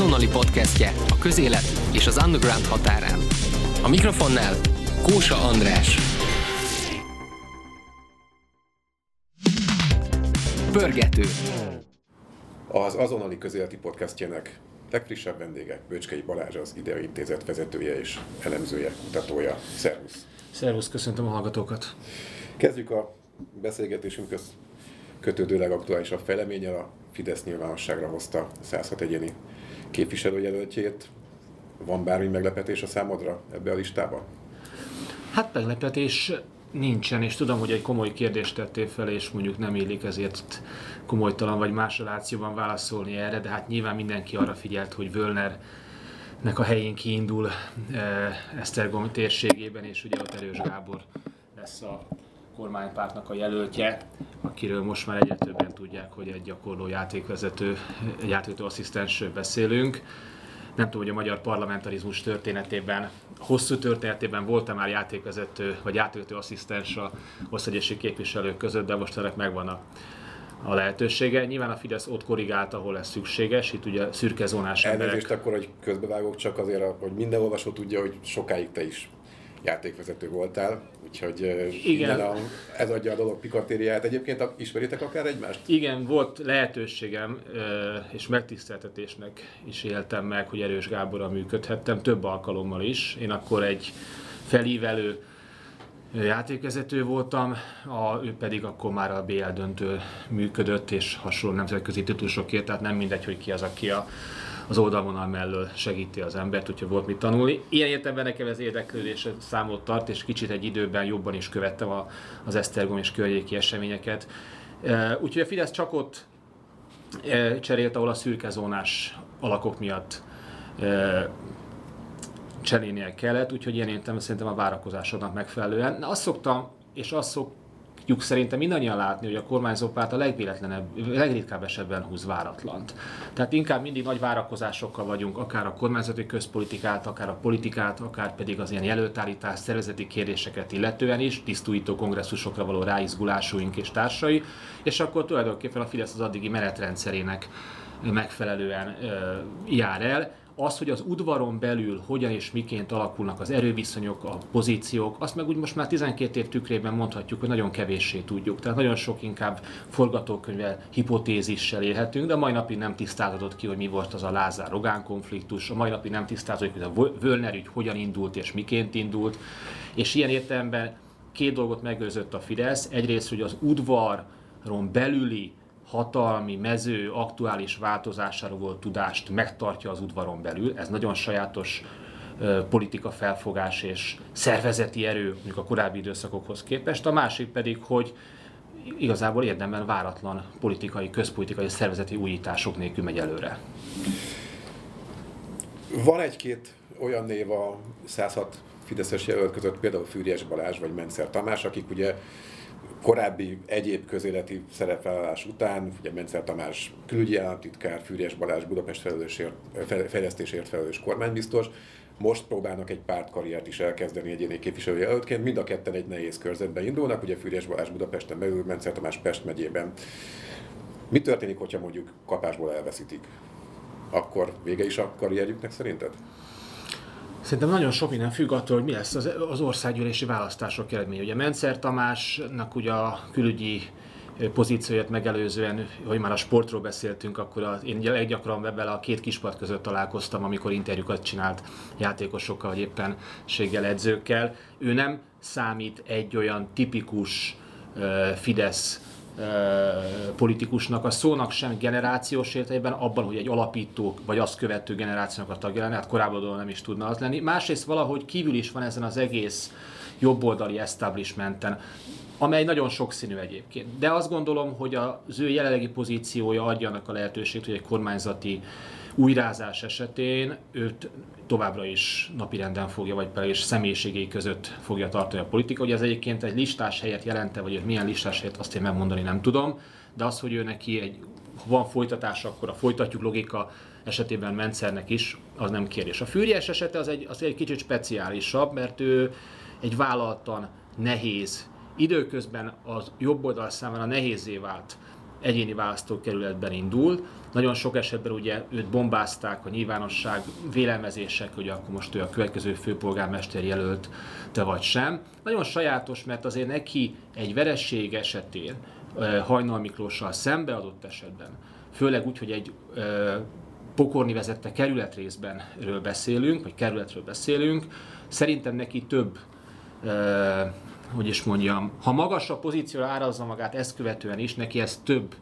azonnali podcastje a közélet és az underground határán. A mikrofonnál Kósa András. Pörgető. Az azonnali közéleti podcastjának legfrissebb vendége Böcskei Balázs, az Intézet vezetője és elemzője, kutatója. Szervusz! Szervusz, köszöntöm a hallgatókat! Kezdjük a beszélgetésünkhöz kötődőleg aktuálisabb fejleménnyel. A Fidesz nyilvánosságra hozta 106 egyéni képviselőjelöltjét. Van bármi meglepetés a számodra ebbe a listába? Hát meglepetés nincsen, és tudom, hogy egy komoly kérdést tettél fel, és mondjuk nem illik ezért komolytalan vagy más relációban válaszolni erre, de hát nyilván mindenki arra figyelt, hogy Völner nek a helyén kiindul eh, Esztergom térségében, és ugye ott Erős Gábor lesz a kormánypártnak a jelöltje, akiről most már egyre többen tudják, hogy egy gyakorló játékvezető, játékvezető beszélünk. Nem tudom, hogy a magyar parlamentarizmus történetében, hosszú történetében volt-e már játékvezető vagy játékvezető asszisztens a országgyűlési képviselők között, de most ennek megvan a, a lehetősége. Nyilván a Fidesz ott korrigált, ahol ez szükséges, itt ugye szürke zónás Elnézést akkor, hogy közbevágok, csak azért, hogy minden olvasó tudja, hogy sokáig te is játékvezető voltál, úgyhogy Igen. A, ez adja a dolog pikatériáját. Egyébként ismeritek akár egymást? Igen, volt lehetőségem, és megtiszteltetésnek is éltem meg, hogy Erős Gáborra működhettem, több alkalommal is. Én akkor egy felívelő játékvezető voltam, a, ő pedig akkor már a BL döntő működött, és hasonló nemzetközi titulusokért, tehát nem mindegy, hogy ki az, aki a az oldalvonal mellől segíti az embert, hogyha volt mit tanulni. Ilyen értelemben nekem ez érdeklődés számot tart, és kicsit egy időben jobban is követtem a, az Esztergom és környéki eseményeket. Úgyhogy a Fidesz csak ott cserélt, ahol a szürkezónás alakok miatt cserélnie kellett, úgyhogy ilyen értelemben szerintem a várakozásodnak megfelelően. Azt szoktam, és azt szok, tudjuk szerintem mindannyian látni, hogy a kormányzó párt a legvéletlenebb, legritkább esetben húz váratlant. Tehát inkább mindig nagy várakozásokkal vagyunk, akár a kormányzati közpolitikát, akár a politikát, akár pedig az ilyen jelöltállítás, szervezeti kérdéseket illetően is, tisztújító kongresszusokra való ráizgulásúink és társai, és akkor tulajdonképpen a Fidesz az addigi menetrendszerének megfelelően jár el az, hogy az udvaron belül hogyan és miként alakulnak az erőviszonyok, a pozíciók, azt meg úgy most már 12 év tükrében mondhatjuk, hogy nagyon kevéssé tudjuk. Tehát nagyon sok inkább forgatókönyvvel, hipotézissel élhetünk, de a mai napig nem tisztázódott ki, hogy mi volt az a Lázár-Rogán konfliktus, a mai napig nem tisztázódott, hogy a Völner ügy hogyan indult és miként indult, és ilyen értelemben két dolgot megőrzött a Fidesz. Egyrészt, hogy az udvaron belüli hatalmi mező aktuális változásáról volt tudást megtartja az udvaron belül. Ez nagyon sajátos politika felfogás és szervezeti erő mondjuk a korábbi időszakokhoz képest. A másik pedig, hogy igazából érdemben váratlan politikai, közpolitikai, szervezeti újítások nélkül megy előre. Van egy-két olyan név a 106 Fideszes jelölt között, például Fűrjes Balázs vagy Mencer Tamás, akik ugye korábbi egyéb közéleti szerepvállalás után, ugye Mencer Tamás külügyi államtitkár, Fűrjes Balázs Budapest felelősért, fejlesztésért felelős kormánybiztos, most próbálnak egy pártkarriert is elkezdeni egyéni képviselőjelöltként, mind a ketten egy nehéz körzetben indulnak, ugye Fűrjes Balázs Budapesten belül, Mencer Tamás Pest megyében. Mi történik, hogyha mondjuk kapásból elveszítik? Akkor vége is a karrierjüknek szerinted? Szerintem nagyon sok minden függ attól, hogy mi lesz az, az országgyűlési választások eredménye. Ugye Mencer Tamásnak ugye a külügyi pozícióját megelőzően, hogy már a sportról beszéltünk, akkor az, én leggyakrabban vele a két kispart között találkoztam, amikor interjúkat csinált játékosokkal, vagy éppen séggel edzőkkel. Ő nem számít egy olyan tipikus uh, Fidesz politikusnak a szónak sem generációs értelemben, abban, hogy egy alapító vagy azt követő generációnak a tagja lenne, hát korábban nem is tudna az lenni. Másrészt valahogy kívül is van ezen az egész jobboldali establishmenten, amely nagyon sokszínű egyébként. De azt gondolom, hogy az ő jelenlegi pozíciója adja annak a lehetőséget, hogy egy kormányzati újrázás esetén őt továbbra is napirenden fogja, vagy pedig is személyiségei között fogja tartani a politika. Ugye ez egyébként egy listás helyet jelente, vagy milyen listás helyet, azt én megmondani nem tudom, de az, hogy ő neki egy, ha van folytatás, akkor a folytatjuk logika esetében Mencernek is, az nem kérdés. A Fűries esete az egy, az egy kicsit speciálisabb, mert ő egy vállaltan nehéz, időközben az jobb oldal számára nehézé vált egyéni választókerületben indul. Nagyon sok esetben ugye őt bombázták a nyilvánosság vélelmezések, hogy akkor most ő a következő főpolgármester jelölt, te vagy sem. Nagyon sajátos, mert azért neki egy vereség esetén Hajnal Miklóssal szembe adott esetben, főleg úgy, hogy egy pokorni vezette kerületrészben beszélünk, vagy kerületről beszélünk, szerintem neki több hogy is mondjam, ha magasabb pozícióra árazza magát ezt követően is, neki ez több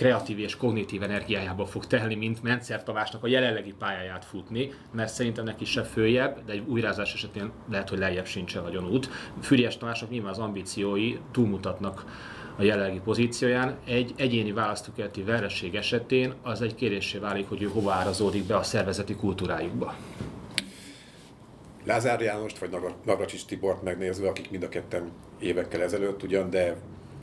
kreatív és kognitív energiájába fog telni, mint Mencer Tamásnak a jelenlegi pályáját futni, mert szerintem neki se följebb, de egy újrázás esetén lehet, hogy lejjebb sincsen nagyon út. Füriás Tamásnak nyilván az ambíciói túlmutatnak a jelenlegi pozícióján. Egy egyéni választókerti vereség esetén az egy kérésé válik, hogy ő hova árazódik be a szervezeti kultúrájukba. Lázár Jánost vagy Navracsics Tibort megnézve, akik mind a ketten évekkel ezelőtt ugyan, de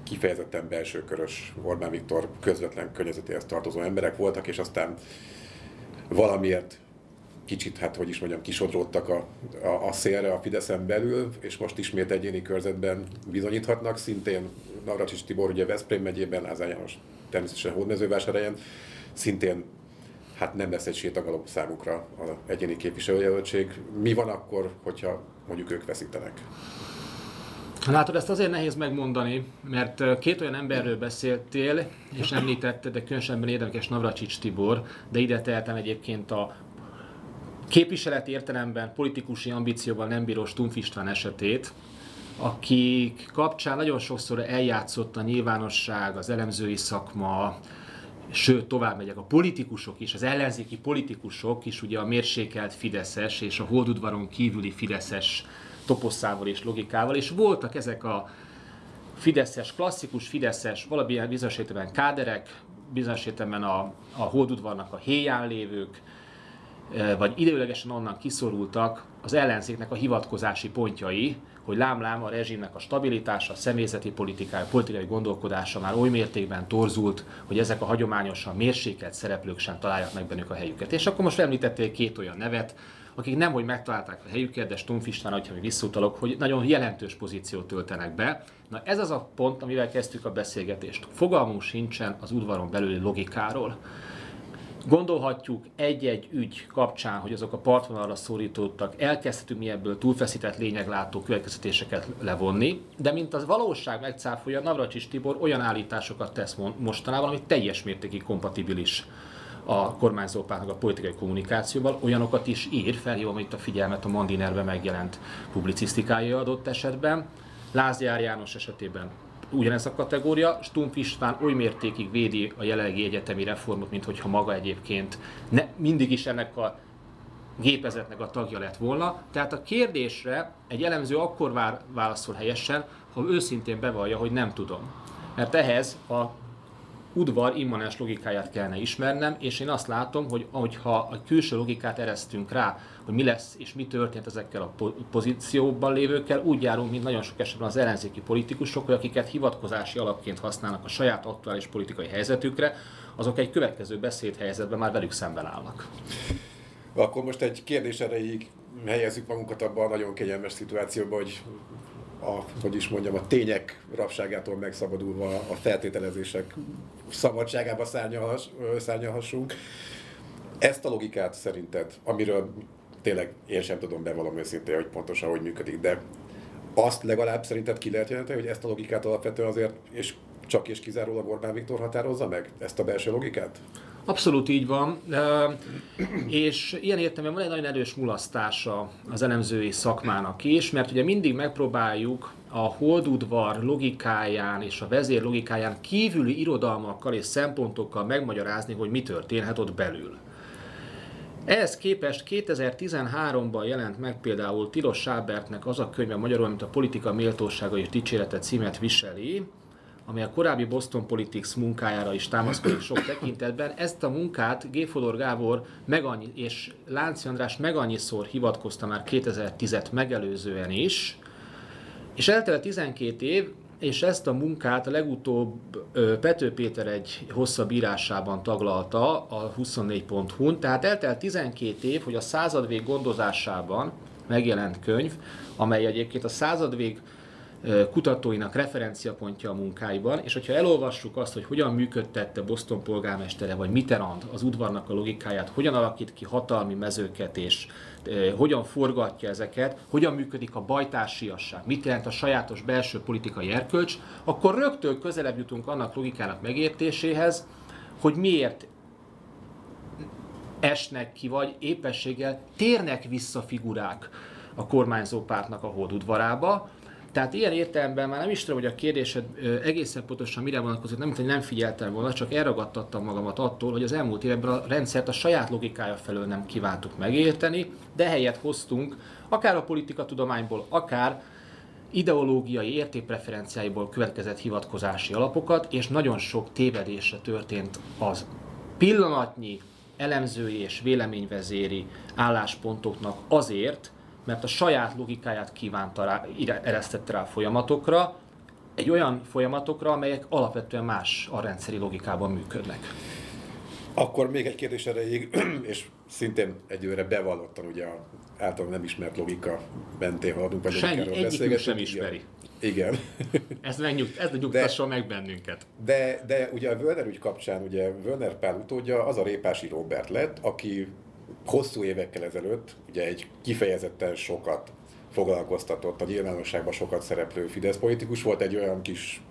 kifejezetten belső körös Orbán Viktor közvetlen környezetéhez tartozó emberek voltak, és aztán valamiért kicsit, hát hogy is mondjam, kisodródtak a, a, a szélre a Fideszen belül, és most ismét egyéni körzetben bizonyíthatnak. Szintén Navracsics Tibor ugye Veszprém megyében, Lázár János természetesen Hódmezővásárhelyen, szintén hát nem lesz egy sétagalom számukra az egyéni képviselőjelöltség. Mi van akkor, hogyha mondjuk ők veszítenek? Látod, ezt azért nehéz megmondani, mert két olyan emberről beszéltél, és említetted, de különösen érdekes Navracsics Tibor, de ide tehetem egyébként a képviseleti értelemben politikusi ambícióval nem bíró Stumpf István esetét, akik kapcsán nagyon sokszor eljátszott a nyilvánosság, az elemzői szakma, sőt, tovább megyek, a politikusok is, az ellenzéki politikusok is ugye a mérsékelt Fideszes és a holdudvaron kívüli Fideszes toposzával és logikával, és voltak ezek a Fideszes, klasszikus Fideszes, valamilyen bizonyos értelemben káderek, bizonyos értelemben a, a holdudvarnak a héján lévők, vagy időlegesen onnan kiszorultak az ellenzéknek a hivatkozási pontjai, hogy lámlám a rezsimnek a stabilitása, a személyzeti politikája, politikai gondolkodása már oly mértékben torzult, hogy ezek a hagyományosan mérsékelt szereplők sem találják meg bennük a helyüket. És akkor most említettél két olyan nevet, akik nem hogy megtalálták a helyüket, de Stumpf István, hogyha még visszautalok, hogy nagyon jelentős pozíciót töltenek be. Na ez az a pont, amivel kezdtük a beszélgetést. Fogalmunk sincsen az udvaron belüli logikáról. Gondolhatjuk egy-egy ügy kapcsán, hogy azok a partvonalra szorítottak, elkezdhetünk mi ebből túlfeszített lényeglátó következtetéseket levonni, de mint az valóság megcáfolja, Navracsis Tibor olyan állításokat tesz mostanában, ami teljes mértékig kompatibilis a kormányzó a politikai kommunikációval, olyanokat is ír, felhívom itt a figyelmet a Mandinerbe megjelent publicisztikája adott esetben, Lázjár János esetében ugyanez a kategória. Stumpf István oly mértékig védi a jelenlegi egyetemi reformot, mint hogyha maga egyébként ne, mindig is ennek a gépezetnek a tagja lett volna. Tehát a kérdésre egy elemző akkor vár, válaszol helyesen, ha őszintén bevallja, hogy nem tudom. Mert ehhez a udvar immanens logikáját kellene ismernem, és én azt látom, hogy ha a külső logikát eresztünk rá, hogy mi lesz és mi történt ezekkel a pozícióban lévőkkel, úgy járunk, mint nagyon sok esetben az ellenzéki politikusok, hogy akiket hivatkozási alapként használnak a saját aktuális politikai helyzetükre, azok egy következő beszédhelyzetben már velük szemben állnak. Akkor most egy kérdés erejéig helyezzük magunkat abban a nagyon kényelmes szituációban, hogy a, hogy is mondjam, a tények rabságától megszabadulva a feltételezések szabadságába szárnyalhass, szárnyalhassunk. Ezt a logikát szerinted, amiről tényleg én sem tudom bevallom őszintén, hogy pontosan hogy működik, de azt legalább szerinted ki lehet jelenteni, hogy ezt a logikát alapvetően azért, és csak és kizárólag Orbán Viktor határozza meg, ezt a belső logikát? Abszolút így van, és ilyen értelemben van egy nagyon erős mulasztása az elemzői szakmának is, mert ugye mindig megpróbáljuk a holdudvar logikáján és a vezér logikáján kívüli irodalmakkal és szempontokkal megmagyarázni, hogy mi történhet ott belül. Ehhez képest 2013-ban jelent meg például Tilos Sábertnek az a könyve magyarul, mint a politika méltósága és dicsérete címet viseli, ami a korábbi Boston Politics munkájára is támaszkodik sok tekintetben. Ezt a munkát G. Fodor Gábor meg annyi, és Lánci András meg annyiszor hivatkozta már 2010-et megelőzően is, és eltelt 12 év, és ezt a munkát a legutóbb Pető Péter egy hosszabb írásában taglalta a 24.hu-n, tehát eltelt 12 év, hogy a századvég gondozásában megjelent könyv, amely egyébként a századvég kutatóinak referenciapontja a munkáiban, és hogyha elolvassuk azt, hogy hogyan működtette Boston polgármestere vagy Mitterrand az udvarnak a logikáját, hogyan alakít ki hatalmi mezőket és hogyan forgatja ezeket, hogyan működik a bajtársiasság, mit jelent a sajátos belső politikai erkölcs, akkor rögtön közelebb jutunk annak logikának megértéséhez, hogy miért esnek ki, vagy épességgel térnek vissza figurák a kormányzó pártnak a hódudvarába, tehát ilyen értelemben már nem is tudom, hogy a kérdésed egészen pontosan mire vonatkozik, nem, hogy nem figyeltem volna, csak elragadtattam magamat attól, hogy az elmúlt években a rendszert a saját logikája felől nem kívántuk megérteni, de helyet hoztunk, akár a politikatudományból, akár ideológiai értékpreferenciáiból következett hivatkozási alapokat, és nagyon sok tévedésre történt az pillanatnyi elemzői és véleményvezéri álláspontoknak azért, mert a saját logikáját kívánta rá, eresztette rá a folyamatokra, egy olyan folyamatokra, amelyek alapvetően más a rendszeri logikában működnek. Akkor még egy kérdés erejéig, és szintén egyőre bevallottan ugye a általában nem ismert logika mentén haladunk, vagy Senki, egyikünk sem ismeri. Igen. Ez, megnyugt, ez nyugtasson meg bennünket. De, de ugye a Völner ügy kapcsán, ugye Völner Pál utódja az a Répási Robert lett, aki hosszú évekkel ezelőtt ugye egy kifejezetten sokat foglalkoztatott, a nyilvánosságban sokat szereplő Fidesz politikus volt, egy olyan kis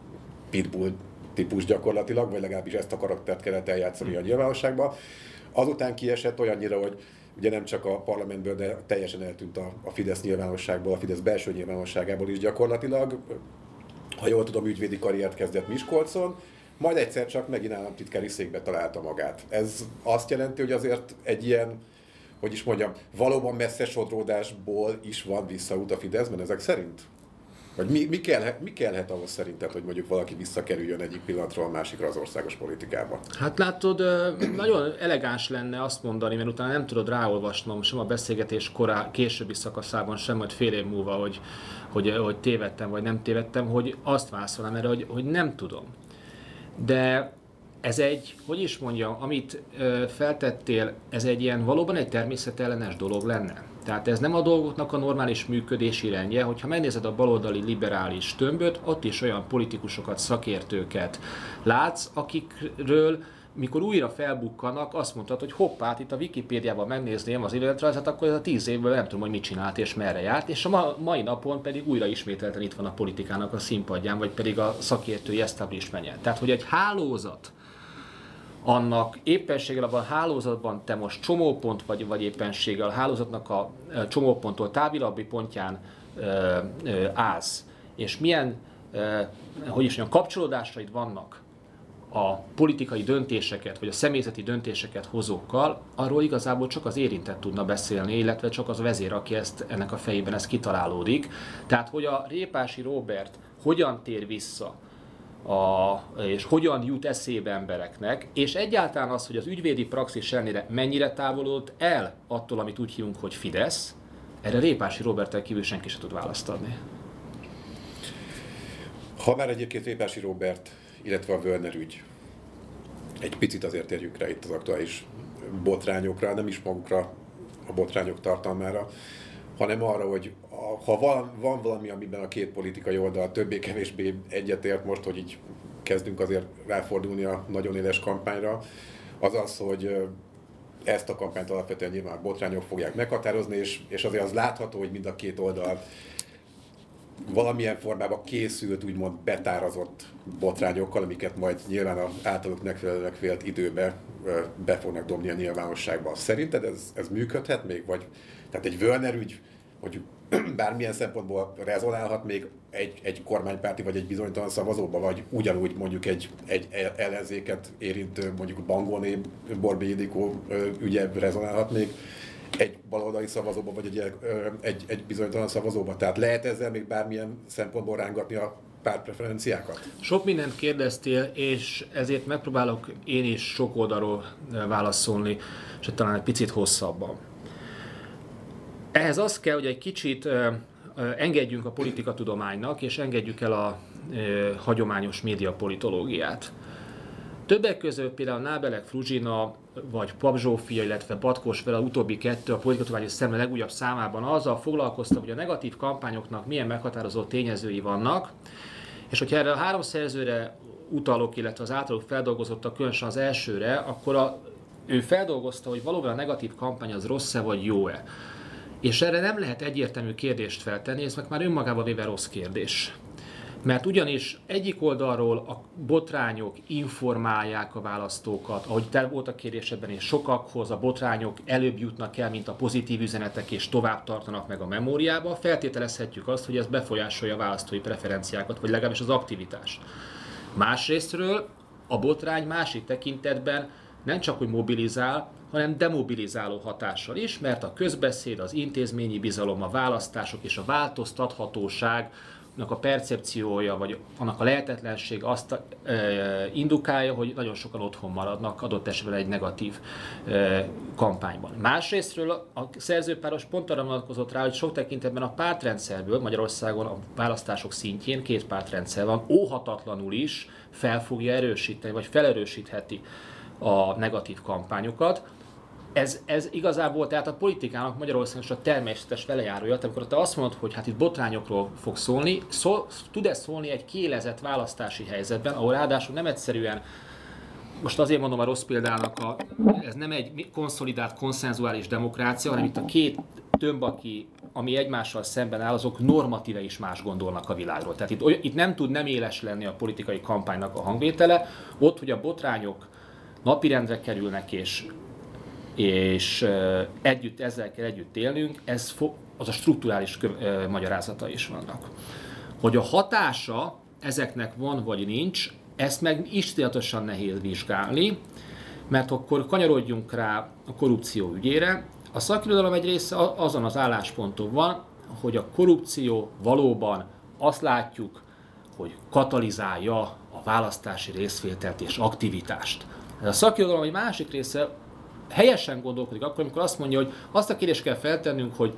pitbull típus gyakorlatilag, vagy legalábbis ezt a karaktert kellett eljátszani a nyilvánosságban. Azután kiesett olyannyira, hogy ugye nem csak a parlamentből, de teljesen eltűnt a, a Fidesz nyilvánosságból, a Fidesz belső nyilvánosságából is gyakorlatilag. Ha jól tudom, ügyvédi karriert kezdett Miskolcon, majd egyszer csak megint államtitkári székbe találta magát. Ez azt jelenti, hogy azért egy ilyen hogy is mondjam, valóban messze sodródásból is van visszaút a Fideszben ezek szerint? Vagy mi, mi, kell, mi kellhet ahhoz szerinted, hogy mondjuk valaki visszakerüljön egyik pillanatról a másikra az országos politikába? Hát látod, nagyon elegáns lenne azt mondani, mert utána nem tudod ráolvasnom sem a beszélgetés korá, későbbi szakaszában, sem majd fél év múlva, hogy, hogy, hogy tévedtem vagy nem tévedtem, hogy azt válaszolnám erre, hogy, hogy nem tudom. De ez egy, hogy is mondjam, amit ö, feltettél, ez egy ilyen valóban egy természetellenes dolog lenne. Tehát ez nem a dolgoknak a normális működési rendje, hogyha megnézed a baloldali liberális tömböt, ott is olyan politikusokat, szakértőket látsz, akikről mikor újra felbukkanak, azt mondtad, hogy hoppá, itt a Wikipédiában megnézném az életrajzát, akkor ez a tíz évből nem tudom, hogy mit csinált és merre járt, és a ma, mai napon pedig újra ismételten itt van a politikának a színpadján, vagy pedig a szakértői establishmentje. Tehát, hogy egy hálózat, annak éppenséggel abban a hálózatban te most csomópont vagy, vagy éppenséggel a hálózatnak a csomóponttól távilabbi pontján ö, ö, állsz, és milyen, ö, hogy is mondjam, kapcsolódásaid vannak a politikai döntéseket, vagy a személyzeti döntéseket hozókkal, arról igazából csak az érintett tudna beszélni, illetve csak az vezér, aki ezt, ennek a fejében ez kitalálódik. Tehát, hogy a Répási Robert hogyan tér vissza a, és hogyan jut eszébe embereknek, és egyáltalán az, hogy az ügyvédi praxis ellenére mennyire távolodott el attól, amit úgy hívunk, hogy Fidesz, erre Répási Robertel kívül senki sem tud választ adni. Ha már egyébként Répási Robert, illetve a Völner ügy, egy picit azért térjünk rá itt az aktuális botrányokra, nem is magukra, a botrányok tartalmára, hanem arra, hogy ha van, van valami, amiben a két politikai oldal többé-kevésbé egyetért most, hogy így kezdünk azért ráfordulni a nagyon éles kampányra, az az, hogy ezt a kampányt alapvetően nyilván botrányok fogják meghatározni, és, és azért az látható, hogy mind a két oldal valamilyen formában készült, úgymond betárazott botrányokkal, amiket majd nyilván az általuk megfelelőnek vélt időbe be fognak dobni a nyilvánosságba. Szerinted ez, ez működhet még? Vagy, tehát egy Völner ügy, hogy bármilyen szempontból rezonálhat még egy, egy kormánypárti vagy egy bizonytalan szavazóba, vagy ugyanúgy mondjuk egy, egy ellenzéket érintő, mondjuk Bangóné, Borbé Ildikó ügye rezonálhat még egy baloldali szavazóba, vagy egy, egy, egy bizonytalan szavazóba. Tehát lehet ezzel még bármilyen szempontból rángatni a pártpreferenciákat? Sok mindent kérdeztél, és ezért megpróbálok én is sok oldalról válaszolni, és talán egy picit hosszabban. Ehhez az kell, hogy egy kicsit engedjünk a politikatudománynak, és engedjük el a hagyományos médiapolitológiát. Többek között például Nábelek Fruzsina, vagy Pap Zsófia, illetve Patkos vele utóbbi kettő a politikatományi szemle legújabb számában azzal foglalkoztak, hogy a negatív kampányoknak milyen meghatározó tényezői vannak, és hogyha erre a három szerzőre utalok, illetve az általuk feldolgozottak, különösen az elsőre, akkor a, ő feldolgozta, hogy valóban a negatív kampány az rossz-e vagy jó-e. És erre nem lehet egyértelmű kérdést feltenni, ez meg már önmagában véve rossz kérdés. Mert ugyanis egyik oldalról a botrányok informálják a választókat, ahogy te volt a kérdésedben, és sokakhoz a botrányok előbb jutnak el, mint a pozitív üzenetek, és tovább tartanak meg a memóriába, feltételezhetjük azt, hogy ez befolyásolja a választói preferenciákat, vagy legalábbis az aktivitást. Másrésztről a botrány másik tekintetben nem csak, hogy mobilizál, hanem demobilizáló hatással is, mert a közbeszéd, az intézményi bizalom, a választások és a változtathatóság a percepciója, vagy annak a lehetetlenség azt e, indukálja, hogy nagyon sokan otthon maradnak adott esetben egy negatív e, kampányban. Másrésztről a szerzőpáros pont arra vonatkozott rá, hogy sok tekintetben a pártrendszerből Magyarországon a választások szintjén két pártrendszer van, óhatatlanul is fel fogja erősíteni, vagy felerősítheti a negatív kampányokat ez, ez igazából tehát a politikának Magyarországon is a természetes velejárója. Tehát amikor te azt mondod, hogy hát itt botrányokról fog szólni, szól, tud ez szólni egy kélezett választási helyzetben, ahol ráadásul nem egyszerűen most azért mondom a rossz példának, a, ez nem egy konszolidált konszenzuális demokrácia, hanem itt a két tömb, aki, ami egymással szemben áll, azok normatíve is más gondolnak a világról. Tehát itt, itt nem tud nem éles lenni a politikai kampánynak a hangvétele, ott, hogy a botrányok napirendre kerülnek, és és együtt ezzel kell együtt élnünk, ez az a strukturális magyarázata is vannak. Hogy a hatása ezeknek van vagy nincs, ezt meg iszonyatosan nehéz vizsgálni, mert akkor kanyarodjunk rá a korrupció ügyére. A szakirodalom egy része azon az állásponton van, hogy a korrupció valóban azt látjuk, hogy katalizálja a választási részvételt és aktivitást. A szakirodalom egy másik része helyesen gondolkodik akkor, amikor azt mondja, hogy azt a kérdést kell feltennünk, hogy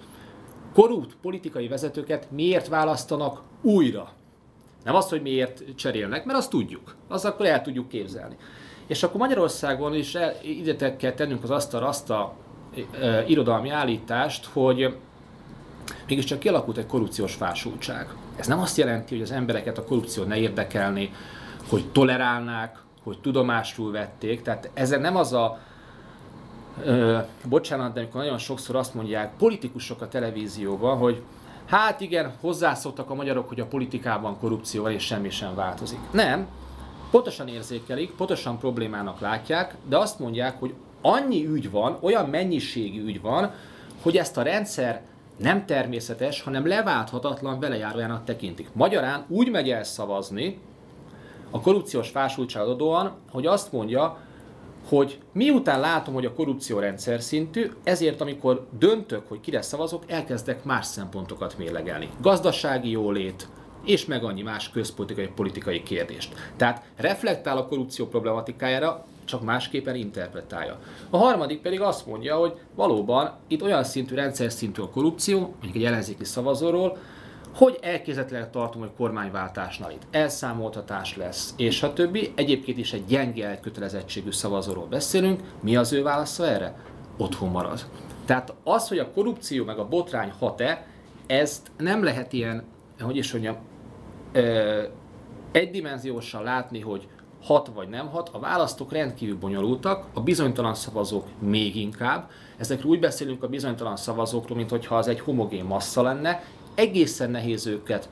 korrupt politikai vezetőket miért választanak újra. Nem azt, hogy miért cserélnek, mert azt tudjuk. Azt akkor el tudjuk képzelni. És akkor Magyarországon is el, ide kell tennünk az asztalra azt a e, irodalmi állítást, hogy mégiscsak kialakult egy korrupciós fásultság. Ez nem azt jelenti, hogy az embereket a korrupció ne érdekelni, hogy tolerálnák, hogy tudomásul vették. Tehát ez nem az a bocsánat, de amikor nagyon sokszor azt mondják politikusok a televízióban, hogy hát igen, hozzászoktak a magyarok, hogy a politikában korrupció van és semmi sem változik. Nem, pontosan érzékelik, pontosan problémának látják, de azt mondják, hogy annyi ügy van, olyan mennyiségű ügy van, hogy ezt a rendszer nem természetes, hanem leválthatatlan velejárójának tekintik. Magyarán úgy megy el szavazni, a korrupciós fásultság adóan, hogy azt mondja, hogy miután látom, hogy a korrupció rendszer szintű, ezért amikor döntök, hogy kire szavazok, elkezdek más szempontokat mérlegelni. Gazdasági jólét, és meg annyi más közpolitikai politikai kérdést. Tehát reflektál a korrupció problematikájára, csak másképpen interpretálja. A harmadik pedig azt mondja, hogy valóban itt olyan szintű, rendszer szintű a korrupció, mondjuk egy ellenzéki szavazóról, hogy elképzelhetően tartom, hogy kormányváltásnál itt elszámoltatás lesz, és a többi. Egyébként is egy gyenge elkötelezettségű szavazóról beszélünk. Mi az ő válasza erre? Otthon marad. Tehát az, hogy a korrupció meg a botrány hat-e, ezt nem lehet ilyen, hogy is mondjam, egydimenziósan látni, hogy hat vagy nem hat. A választók rendkívül bonyolultak, a bizonytalan szavazók még inkább. Ezekről úgy beszélünk a bizonytalan szavazókról, mint hogyha az egy homogén massza lenne, egészen nehéz őket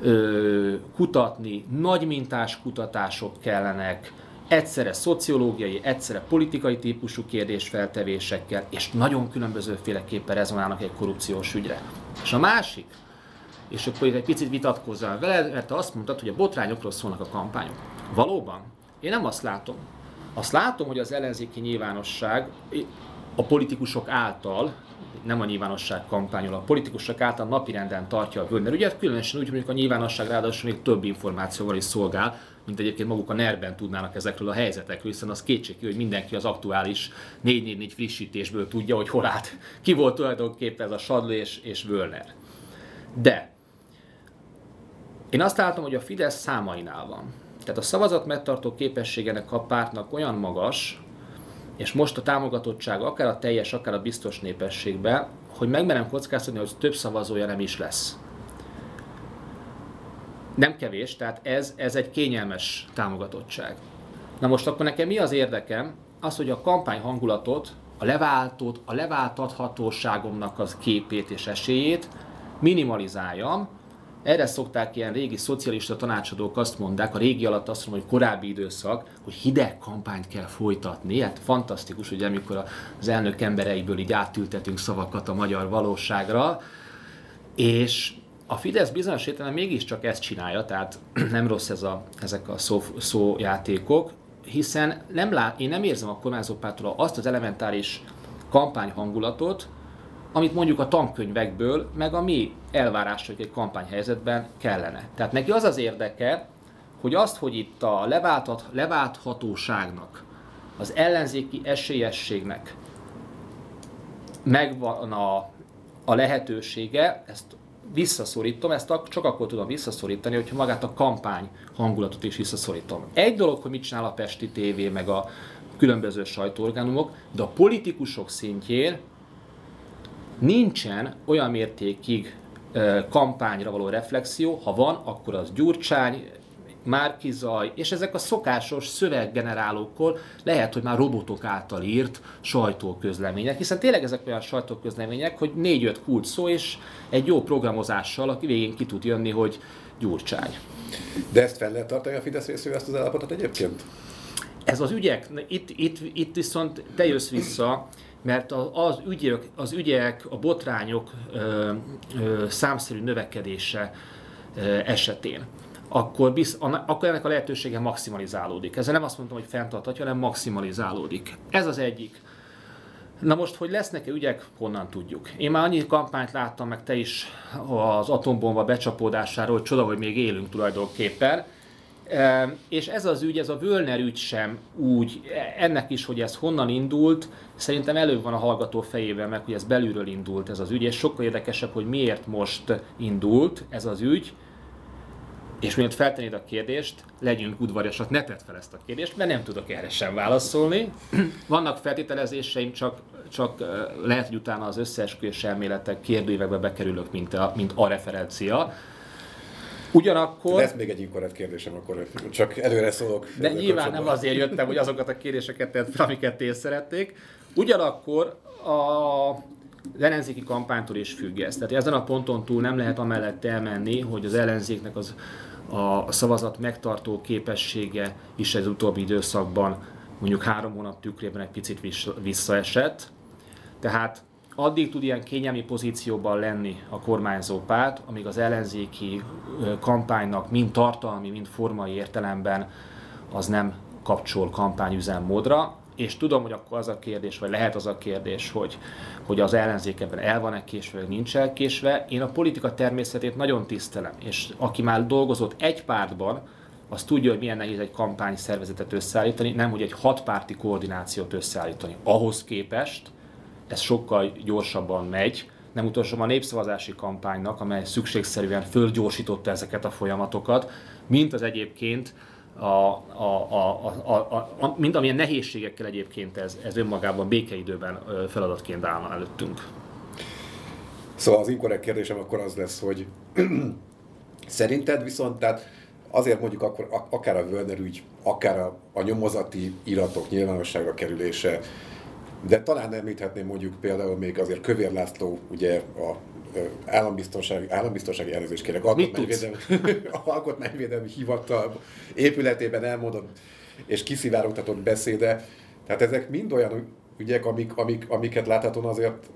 ö, kutatni, nagy mintás kutatások kellenek, egyszerre szociológiai, egyszerre politikai típusú kérdésfeltevésekkel, és nagyon különbözőféleképpen rezonálnak egy korrupciós ügyre. És a másik, és akkor egy picit vitatkozzál veled, mert te azt mondtad, hogy a botrányokról szólnak a kampányok. Valóban? Én nem azt látom. Azt látom, hogy az ellenzéki nyilvánosság a politikusok által nem a nyilvánosság kampányol, a politikusok által napirenden tartja a Völner ügyet, különösen úgy, hogy a nyilvánosság ráadásul még több információval is szolgál, mint egyébként maguk a NER-ben tudnának ezekről a helyzetekről, hiszen az kétségű, hogy mindenki az aktuális 444 frissítésből tudja, hogy hol állt, ki volt tulajdonképpen ez a Sadló és, és Völner. De én azt látom, hogy a Fidesz számainál van. Tehát a szavazat megtartó képességenek a pártnak olyan magas, és most a támogatottság akár a teljes, akár a biztos népességben, hogy megmerem kockáztatni, hogy több szavazója nem is lesz. Nem kevés, tehát ez, ez egy kényelmes támogatottság. Na most akkor nekem mi az érdekem? Az, hogy a kampány hangulatot, a leváltót, a leváltathatóságomnak az képét és esélyét minimalizáljam, erre szokták ilyen régi szocialista tanácsadók azt mondják, a régi alatt azt mondom, hogy korábbi időszak, hogy hideg kampányt kell folytatni. Hát fantasztikus, hogy amikor az elnök embereiből így átültetünk szavakat a magyar valóságra, és a Fidesz bizonyos értelemben mégiscsak ezt csinálja, tehát nem rossz ez a, ezek a szó, szójátékok, hiszen nem lát, én nem érzem a kormányzópártól azt az elementáris kampányhangulatot, amit mondjuk a tankönyvekből, meg a mi elvárások egy kampányhelyzetben kellene. Tehát neki az az érdeke, hogy azt, hogy itt a leváltat, leválthatóságnak, az ellenzéki esélyességnek megvan a, a lehetősége, ezt visszaszorítom, ezt csak akkor tudom visszaszorítani, hogyha magát a kampány hangulatot is visszaszorítom. Egy dolog, hogy mit csinál a Pesti TV, meg a különböző sajtóorgánumok, de a politikusok szintjén nincsen olyan mértékig kampányra való reflexió, ha van, akkor az Gyurcsány, Márkizaj, és ezek a szokásos szöveggenerálókor lehet, hogy már robotok által írt sajtóközlemények, hiszen tényleg ezek olyan sajtóközlemények, hogy négy-öt kult szó, és egy jó programozással, aki végén ki tud jönni, hogy Gyurcsány. De ezt fel lehet tartani a Fidesz részéről ezt az állapotot egyébként? Ez az ügyek, itt, itt, itt viszont te jössz vissza, mert az ügyek, az ügyek a botrányok ö, ö, számszerű növekedése ö, esetén akkor, bizt, akkor ennek a lehetősége maximalizálódik. Ezzel nem azt mondtam, hogy fenntarthatja, hanem maximalizálódik. Ez az egyik. Na most, hogy lesznek-e ügyek, honnan tudjuk. Én már annyi kampányt láttam, meg te is az atombomba becsapódásáról, hogy csoda, hogy még élünk tulajdonképpen. És ez az ügy, ez a Völner ügy sem úgy, ennek is, hogy ez honnan indult, szerintem előbb van a hallgató fejében meg, hogy ez belülről indult ez az ügy, és sokkal érdekesebb, hogy miért most indult ez az ügy, és miért feltennéd a kérdést, legyünk udvariasak, ne tedd fel ezt a kérdést, mert nem tudok erre sem válaszolni. Vannak feltételezéseim, csak, csak lehet, hogy utána az összeesküvés elméletek kérdőívekbe bekerülök, mint a, mint a referencia. Ugyanakkor... Lesz még egy inkorrekt kérdésem, akkor csak előre szólok. De nyilván nem azért jöttem, hogy azokat a kérdéseket tett fel, amiket én szerették. Ugyanakkor a az ellenzéki kampánytól is függ ez. Tehát ezen a ponton túl nem lehet amellett elmenni, hogy az ellenzéknek az a szavazat megtartó képessége is az utóbbi időszakban mondjuk három hónap tükrében egy picit visszaesett. Tehát addig tud ilyen kényelmi pozícióban lenni a kormányzó párt, amíg az ellenzéki kampánynak mind tartalmi, mind formai értelemben az nem kapcsol kampányüzemmódra és tudom, hogy akkor az a kérdés, vagy lehet az a kérdés, hogy, hogy az ellenzék ebben el van-e késve, vagy nincs elkésve. Én a politika természetét nagyon tisztelem, és aki már dolgozott egy pártban, az tudja, hogy milyen nehéz egy kampány szervezetet összeállítani, nem hogy egy hatpárti koordinációt összeállítani. Ahhoz képest ez sokkal gyorsabban megy, nem utolsó a népszavazási kampánynak, amely szükségszerűen fölgyorsította ezeket a folyamatokat, mint az egyébként a, a, a, a, a, a, mind amilyen nehézségekkel egyébként ez, ez önmagában békeidőben feladatként állna előttünk. Szóval az inkorrekt kérdésem akkor az lesz, hogy szerinted viszont, tehát azért mondjuk akkor akár a Völner ügy, akár a, a nyomozati iratok nyilvánosságra kerülése, de talán említhetném mondjuk például még azért Kövér László, ugye a állambiztonsági, állambiztonsági elnézést kérek, alkotmányvédelmi, alkotmányvédelmi hivatal épületében elmondott és kiszivárogtatott beszéde. Tehát ezek mind olyan ügyek, amik, amik, amiket láthatóan azért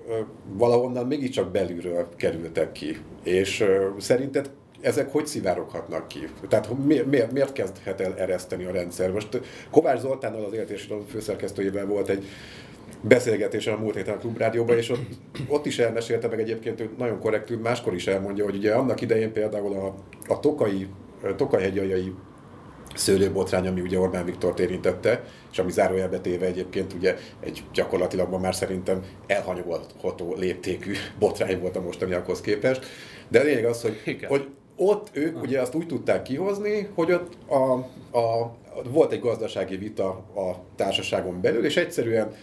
valahonnan mégiscsak belülről kerültek ki. És szerinted ezek hogy szivároghatnak ki? Tehát miért, miért, miért kezdhet el ereszteni a rendszer? Most Kovács Zoltánnal az Életési főszerkesztőjében volt egy beszélgetésen a múlt héten a Klubrádióban, és ott, ott is elmesélte meg egyébként, hogy nagyon korrektül máskor is elmondja, hogy ugye annak idején például a, a tokai, tokajhegyajai szőlőbotrány, ami ugye Orbán Viktor érintette, és ami zárójelbe téve egyébként ugye egy gyakorlatilag ma már szerintem elhanyagolható léptékű botrány volt a mostaniakhoz képest. De a lényeg az, hogy, hogy ott ők ugye azt úgy tudták kihozni, hogy ott a, a, volt egy gazdasági vita a társaságon belül, és egyszerűen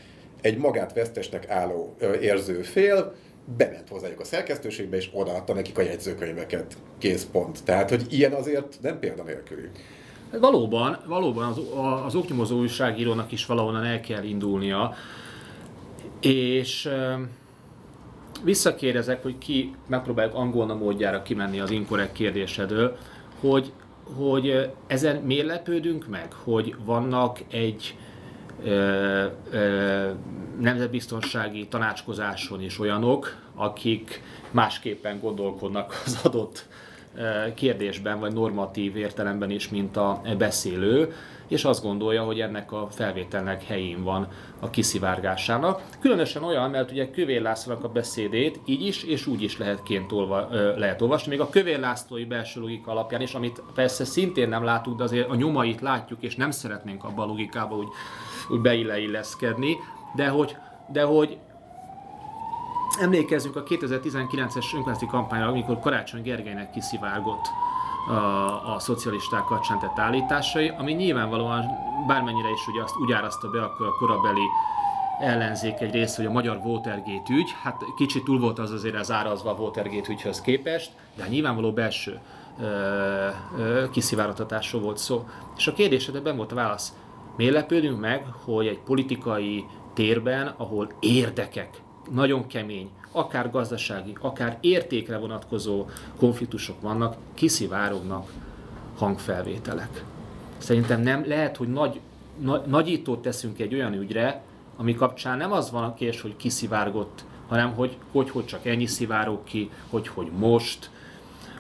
egy magát vesztesnek álló érző fél bement hozzájuk a szerkesztőségbe, és odaadta nekik a jegyzőkönyveket. Kész pont. Tehát, hogy ilyen azért nem példanélküli. Valóban, valóban az, az oknyomozó újságírónak is valahonnan el kell indulnia, és visszakérdezek, hogy ki, megpróbáljuk angolna módjára kimenni az inkorrekt kérdésedől, hogy, hogy ezen miért lepődünk meg, hogy vannak egy nemzetbiztonsági tanácskozáson is olyanok, akik másképpen gondolkodnak az adott kérdésben, vagy normatív értelemben is, mint a beszélő, és azt gondolja, hogy ennek a felvételnek helyén van a kiszivárgásának. Különösen olyan, mert ugye Kövér Lászlónak a beszédét így is és úgy is lehet, ként olva, lehet olvasni, még a Kövér Lászlói belső logika alapján is, amit persze szintén nem látunk, de azért a nyomait látjuk, és nem szeretnénk abba a logikába úgy, úgy beilleilleszkedni, de hogy, de hogy Emlékezzünk a 2019-es önkormányzati kampányra, amikor Karácsony Gergelynek kiszivárgott a, a szocialisták kapcsán tett állításai, ami nyilvánvalóan bármennyire is ugye azt úgy árazta be akkor a korabeli ellenzék egy része, hogy a magyar Watergate ügy, hát kicsit túl volt az azért az árazva a Watergate ügyhöz képest, de hát nyilvánvaló belső kiszivárogtatásról volt szó. És a kérdésedben volt a válasz. Miért lepődünk meg, hogy egy politikai térben, ahol érdekek nagyon kemény, akár gazdasági, akár értékre vonatkozó konfliktusok vannak, kiszivárognak hangfelvételek. Szerintem nem lehet, hogy nagy, na, nagyítót teszünk egy olyan ügyre, ami kapcsán nem az van a kérdés, hogy kiszivárgott, hanem hogy hogy, hogy csak ennyi szivárog ki, hogy, hogy most,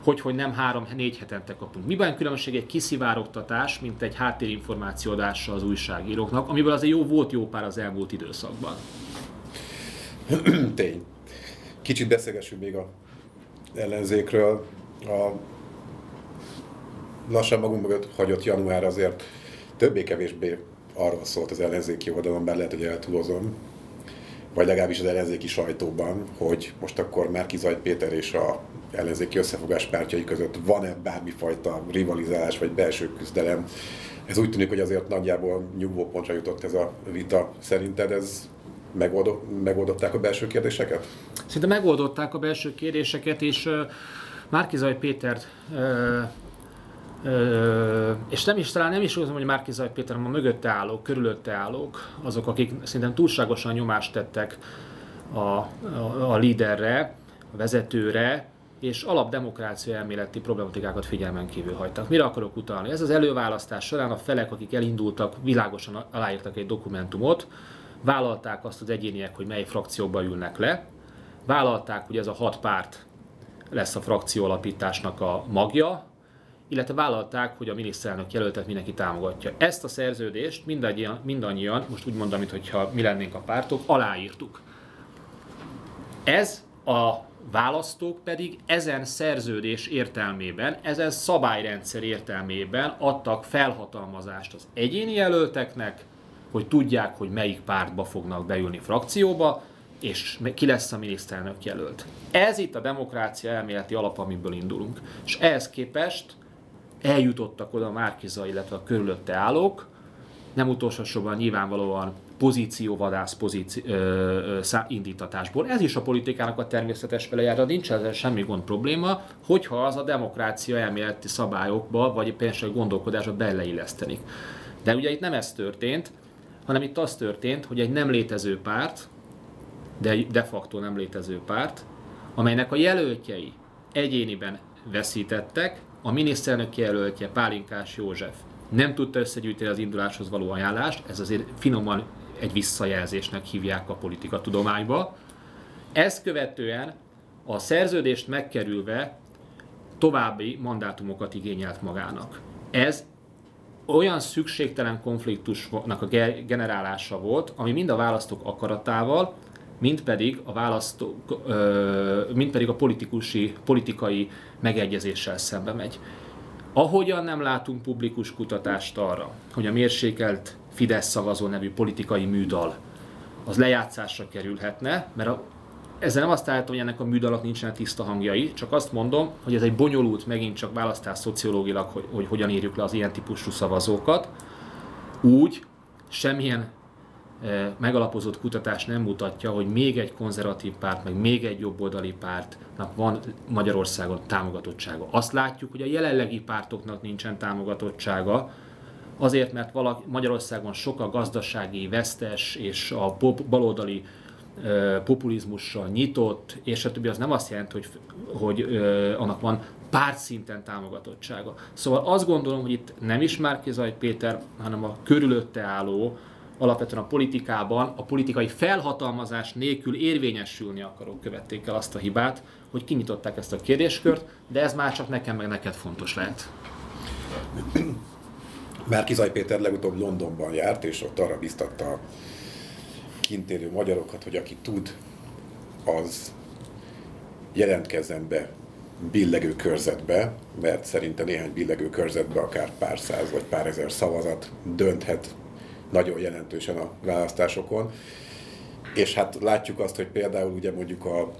hogy, hogy nem három-négy hetente kapunk. Miben különbség egy kiszivárogtatás, mint egy háttérinformáció adása az újságíróknak, amiből azért jó volt jó pár az elmúlt időszakban. Tény. Kicsit beszélgessünk még a ellenzékről. A lassan magunk mögött hagyott január azért többé-kevésbé arról szólt az ellenzéki oldalon, bár lehet, hogy eltúlozom, vagy legalábbis az ellenzéki sajtóban, hogy most akkor Márki Zaj Péter és a ellenzéki összefogás pártjai között van-e bármifajta rivalizálás vagy belső küzdelem. Ez úgy tűnik, hogy azért nagyjából nyugvópontra jutott ez a vita. Szerinted ez megoldott, megoldották a belső kérdéseket? Szinte megoldották a belső kérdéseket, és Márkizaj Péter Uh, és nem is, talán nem is úgy, hogy Márkizaj Péter, hanem a mögötte állók, körülötte állók, azok, akik szerintem túlságosan nyomást tettek a, a, a líderre, a vezetőre, és alapdemokrácia elméleti problematikákat figyelmen kívül hagytak. Mire akarok utalni? Ez az előválasztás során a felek, akik elindultak, világosan aláírtak egy dokumentumot, vállalták azt az egyéniek, hogy mely frakciókba ülnek le, vállalták, hogy ez a hat párt lesz a frakció alapításnak a magja, illetve vállalták, hogy a miniszterelnök jelöltet mindenki támogatja. Ezt a szerződést mindannyian, mindannyian most úgy mondom, mintha mi lennénk a pártok, aláírtuk. Ez a választók pedig ezen szerződés értelmében, ezen szabályrendszer értelmében adtak felhatalmazást az egyéni jelölteknek, hogy tudják, hogy melyik pártba fognak beülni frakcióba, és ki lesz a miniszterelnök jelölt. Ez itt a demokrácia elméleti alap, amiből indulunk. És ehhez képest eljutottak oda a Márkiza, illetve a körülötte állók, nem utolsó sorban nyilvánvalóan pozícióvadász pozíci- ö, ö, indítatásból. Ez is a politikának a természetes felejárra, nincs ezzel semmi gond probléma, hogyha az a demokrácia elméleti szabályokba, vagy például gondolkodásba beleillesztenik. De ugye itt nem ez történt, hanem itt az történt, hogy egy nem létező párt, de de facto nem létező párt, amelynek a jelöltjei egyéniben veszítettek, a miniszterelnök jelöltje Pálinkás József nem tudta összegyűjteni az induláshoz való ajánlást, ez azért finoman egy visszajelzésnek hívják a politika tudományba. Ezt követően a szerződést megkerülve további mandátumokat igényelt magának. Ez olyan szükségtelen konfliktusnak a generálása volt, ami mind a választók akaratával, mind pedig a választók, mind pedig a politikusi, politikai megegyezéssel szembe megy. Ahogyan nem látunk publikus kutatást arra, hogy a mérsékelt Fidesz szavazó nevű politikai műdal az lejátszásra kerülhetne, mert a ezzel nem azt állítom, hogy ennek a műdalak nincsenek tiszta hangjai, csak azt mondom, hogy ez egy bonyolult, megint csak választás szociológilag, hogy, hogy hogyan írjuk le az ilyen típusú szavazókat. Úgy, semmilyen e, megalapozott kutatás nem mutatja, hogy még egy konzervatív párt, meg még egy jobboldali pártnak van Magyarországon támogatottsága. Azt látjuk, hogy a jelenlegi pártoknak nincsen támogatottsága, azért, mert valaki, Magyarországon sok a gazdasági vesztes és a baloldali populizmussal nyitott, és a többi az nem azt jelenti, hogy, hogy ö, annak van pártszinten támogatottsága. Szóval azt gondolom, hogy itt nem is Márkizaj Péter, hanem a körülötte álló, alapvetően a politikában, a politikai felhatalmazás nélkül érvényesülni akarók követték el azt a hibát, hogy kinyitották ezt a kérdéskört, de ez már csak nekem meg neked fontos lehet. Márkizaj Péter legutóbb Londonban járt, és ott arra biztatta kint élő magyarokat, hogy aki tud, az jelentkezzen be billegő körzetbe, mert szerinte néhány billegő körzetbe akár pár száz vagy pár ezer szavazat dönthet nagyon jelentősen a választásokon. És hát látjuk azt, hogy például ugye mondjuk a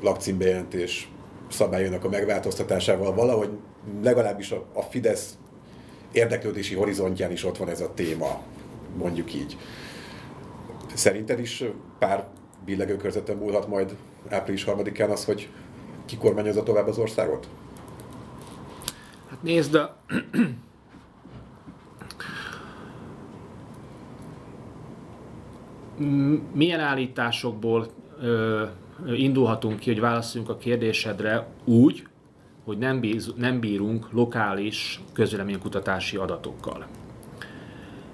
lakcímbejelentés szabályának a megváltoztatásával valahogy legalábbis a, a Fidesz érdeklődési horizontján is ott van ez a téma, mondjuk így. Szerinted is pár billegő körzeten múlhat majd április harmadikán az, hogy ki kormányozza tovább az országot? Hát nézd, de milyen állításokból ö, indulhatunk ki, hogy válaszoljunk a kérdésedre úgy, hogy nem, bíz, nem bírunk lokális közvéleménykutatási adatokkal.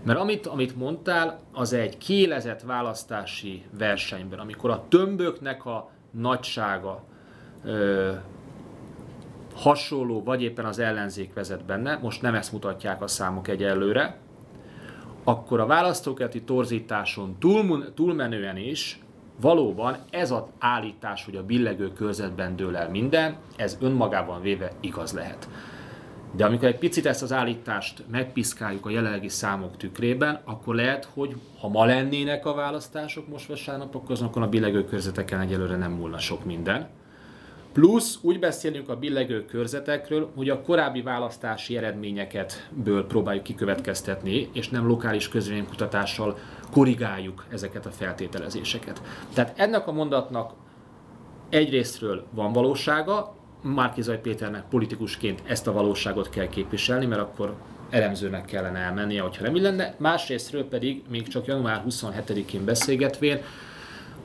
Mert amit, amit mondtál, az egy kiélezett választási versenyben, amikor a tömböknek a nagysága ö, hasonló, vagy éppen az ellenzék vezet benne, most nem ezt mutatják a számok egyelőre, akkor a választókerti torzításon túl, túlmenően is valóban ez az állítás, hogy a billegő körzetben dől el minden, ez önmagában véve igaz lehet. De amikor egy picit ezt az állítást megpiszkáljuk a jelenlegi számok tükrében, akkor lehet, hogy ha ma lennének a választások most vasárnap, akkor azokon a billegő körzeteken egyelőre nem múlna sok minden. Plusz úgy beszélünk a billegő körzetekről, hogy a korábbi választási eredményeket ből próbáljuk kikövetkeztetni, és nem lokális közvénykutatással korrigáljuk ezeket a feltételezéseket. Tehát ennek a mondatnak egyrésztről van valósága, Márkizaj Péternek politikusként ezt a valóságot kell képviselni, mert akkor elemzőnek kellene elmennie, hogyha nem lenne. Másrésztről pedig még csak január 27-én beszélgetvén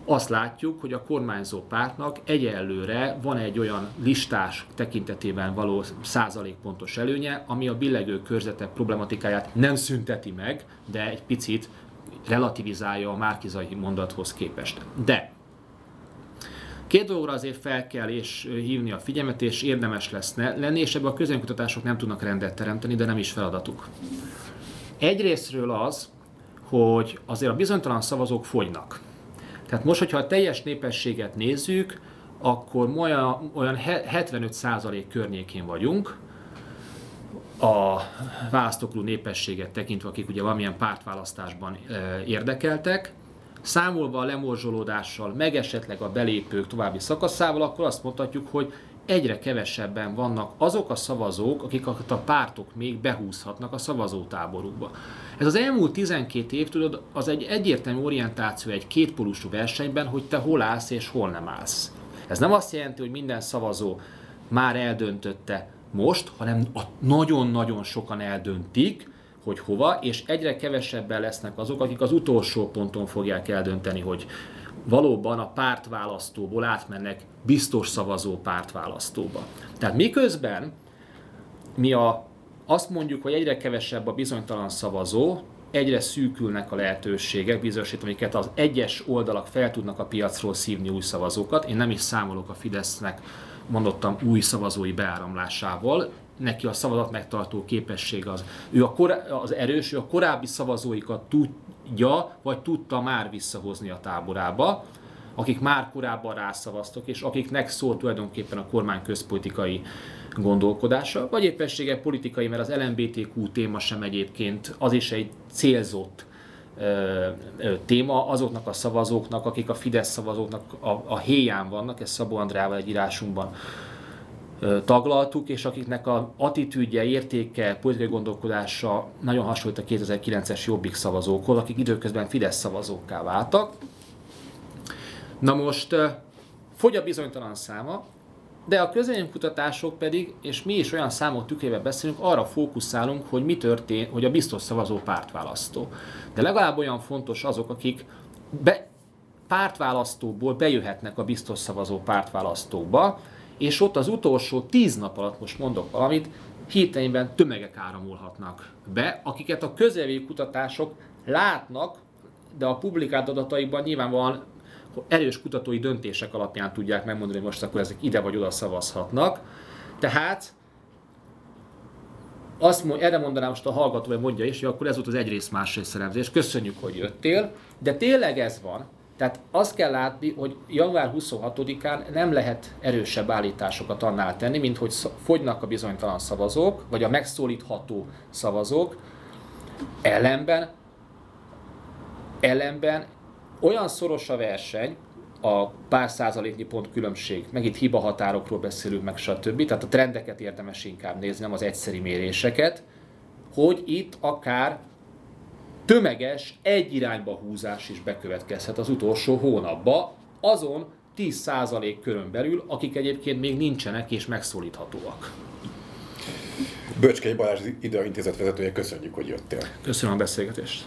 azt látjuk, hogy a kormányzó pártnak egyelőre van egy olyan listás tekintetében való százalékpontos előnye, ami a billegő körzetek problematikáját nem szünteti meg, de egy picit relativizálja a Márkizai mondathoz képest. De Két dologra azért fel kell és hívni a figyelmet, és érdemes lesz lenni, és ebben a közönkutatások nem tudnak rendet teremteni, de nem is feladatuk. Egyrésztről az, hogy azért a bizonytalan szavazók fogynak. Tehát most, hogyha a teljes népességet nézzük, akkor olyan, olyan 75% környékén vagyunk, a választóklub népességet tekintve, akik ugye valamilyen pártválasztásban érdekeltek, számolva a lemorzsolódással, meg esetleg a belépők további szakaszával, akkor azt mondhatjuk, hogy egyre kevesebben vannak azok a szavazók, akik a pártok még behúzhatnak a szavazótáborukba. Ez az elmúlt 12 év, tudod, az egy egyértelmű orientáció egy kétpólusú versenyben, hogy te hol állsz és hol nem állsz. Ez nem azt jelenti, hogy minden szavazó már eldöntötte most, hanem nagyon-nagyon sokan eldöntik, hogy hova, és egyre kevesebben lesznek azok, akik az utolsó ponton fogják eldönteni, hogy valóban a pártválasztóból átmennek biztos szavazó pártválasztóba. Tehát miközben mi a, azt mondjuk, hogy egyre kevesebb a bizonytalan szavazó, egyre szűkülnek a lehetőségek, bizonyos, amiket az egyes oldalak fel tudnak a piacról szívni új szavazókat. Én nem is számolok a Fidesznek, mondottam, új szavazói beáramlásával neki a szavazat megtartó képesség az. Ő a korá- az erős, ő a korábbi szavazóikat tudja, vagy tudta már visszahozni a táborába, akik már korábban rászavaztak, és akiknek szól tulajdonképpen a kormány közpolitikai gondolkodása, vagy éppessége politikai, mert az LMBTQ téma sem egyébként az is egy célzott ö, ö, téma azoknak a szavazóknak, akik a Fidesz szavazóknak a, a héján vannak, ezt Szabó Andrával egy írásunkban taglaltuk, és akiknek a attitűdje, értéke, politikai gondolkodása nagyon hasonlít a 2009-es Jobbik szavazókhoz, akik időközben Fidesz szavazókká váltak. Na most fogy a bizonytalan száma, de a közvéleménykutatások pedig, és mi is olyan számok tükrében beszélünk, arra fókuszálunk, hogy mi történt, hogy a biztos szavazó pártválasztó. De legalább olyan fontos azok, akik be, pártválasztóból bejöhetnek a biztos szavazó pártválasztóba, és ott az utolsó tíz nap alatt, most mondok valamit, hirtelenben tömegek áramolhatnak be, akiket a kutatások látnak, de a publikált adataikban nyilvánvalóan erős kutatói döntések alapján tudják megmondani, hogy most akkor ezek ide vagy oda szavazhatnak. Tehát azt mond, erre mondanám most a hallgató, hogy mondja is, hogy akkor ez volt az egyrészt másrészt szeremzés. Köszönjük, hogy jöttél. De tényleg ez van. Tehát azt kell látni, hogy január 26-án nem lehet erősebb állításokat annál tenni, mint hogy fogynak a bizonytalan szavazók, vagy a megszólítható szavazók. Ellenben, ellenben olyan szoros a verseny, a pár százaléknyi pont különbség, meg itt hiba határokról beszélünk, meg stb. Tehát a trendeket érdemes inkább nézni, nem az egyszeri méréseket, hogy itt akár tömeges egy irányba húzás is bekövetkezhet az utolsó hónapba, azon 10% körön belül, akik egyébként még nincsenek és megszólíthatóak. Böcskei Balázs Idea Intézet vezetője, köszönjük, hogy jöttél. Köszönöm a beszélgetést.